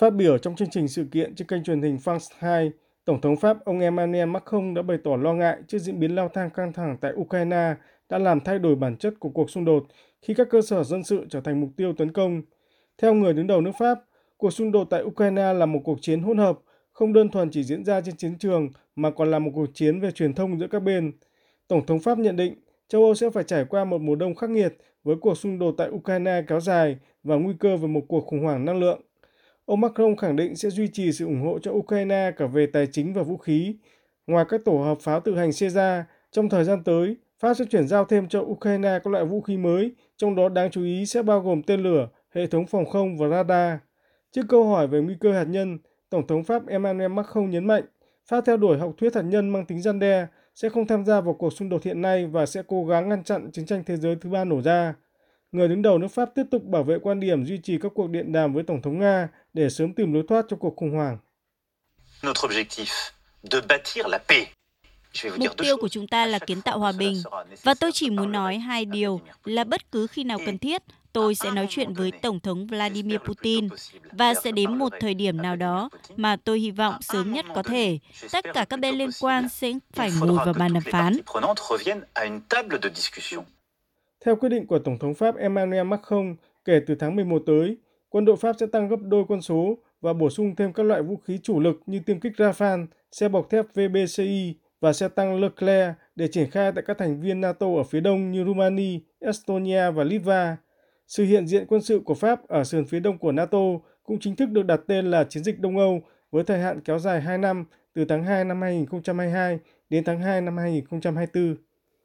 Phát biểu trong chương trình sự kiện trên kênh truyền hình France 2, Tổng thống Pháp ông Emmanuel Macron đã bày tỏ lo ngại trước diễn biến leo thang căng thẳng tại Ukraine đã làm thay đổi bản chất của cuộc xung đột khi các cơ sở dân sự trở thành mục tiêu tấn công. Theo người đứng đầu nước Pháp, cuộc xung đột tại Ukraine là một cuộc chiến hỗn hợp, không đơn thuần chỉ diễn ra trên chiến trường mà còn là một cuộc chiến về truyền thông giữa các bên. Tổng thống Pháp nhận định châu Âu sẽ phải trải qua một mùa đông khắc nghiệt với cuộc xung đột tại Ukraine kéo dài và nguy cơ về một cuộc khủng hoảng năng lượng. Ông Macron khẳng định sẽ duy trì sự ủng hộ cho Ukraine cả về tài chính và vũ khí. Ngoài các tổ hợp pháo tự hành Caesar, trong thời gian tới, Pháp sẽ chuyển giao thêm cho Ukraine các loại vũ khí mới, trong đó đáng chú ý sẽ bao gồm tên lửa, hệ thống phòng không và radar. Trước câu hỏi về nguy cơ hạt nhân, Tổng thống Pháp Emmanuel Macron nhấn mạnh Pháp theo đuổi học thuyết hạt nhân mang tính gian đe, sẽ không tham gia vào cuộc xung đột hiện nay và sẽ cố gắng ngăn chặn chiến tranh thế giới thứ ba nổ ra. Người đứng đầu nước Pháp tiếp tục bảo vệ quan điểm duy trì các cuộc điện đàm với Tổng thống Nga để sớm tìm lối thoát cho cuộc khủng hoảng. Notre objectif de bâtir la paix. Mục tiêu của chúng ta là kiến tạo hòa bình. và tôi chỉ muốn nói hai điều là bất cứ khi nào cần thiết, tôi sẽ nói chuyện với Tổng thống Vladimir Putin và sẽ đến một thời điểm nào đó mà tôi hy vọng sớm nhất có thể, tất cả các bên liên quan sẽ phải ngồi vào bàn đàm phán. Theo quyết định của Tổng thống Pháp Emmanuel Macron, kể từ tháng 11 tới, quân đội Pháp sẽ tăng gấp đôi quân số và bổ sung thêm các loại vũ khí chủ lực như tiêm kích Rafale, xe bọc thép VBCI và xe tăng Leclerc để triển khai tại các thành viên NATO ở phía đông như Romania, Estonia và Litva. Sự hiện diện quân sự của Pháp ở sườn phía đông của NATO cũng chính thức được đặt tên là Chiến dịch Đông Âu với thời hạn kéo dài 2 năm từ tháng 2 năm 2022 đến tháng 2 năm 2024.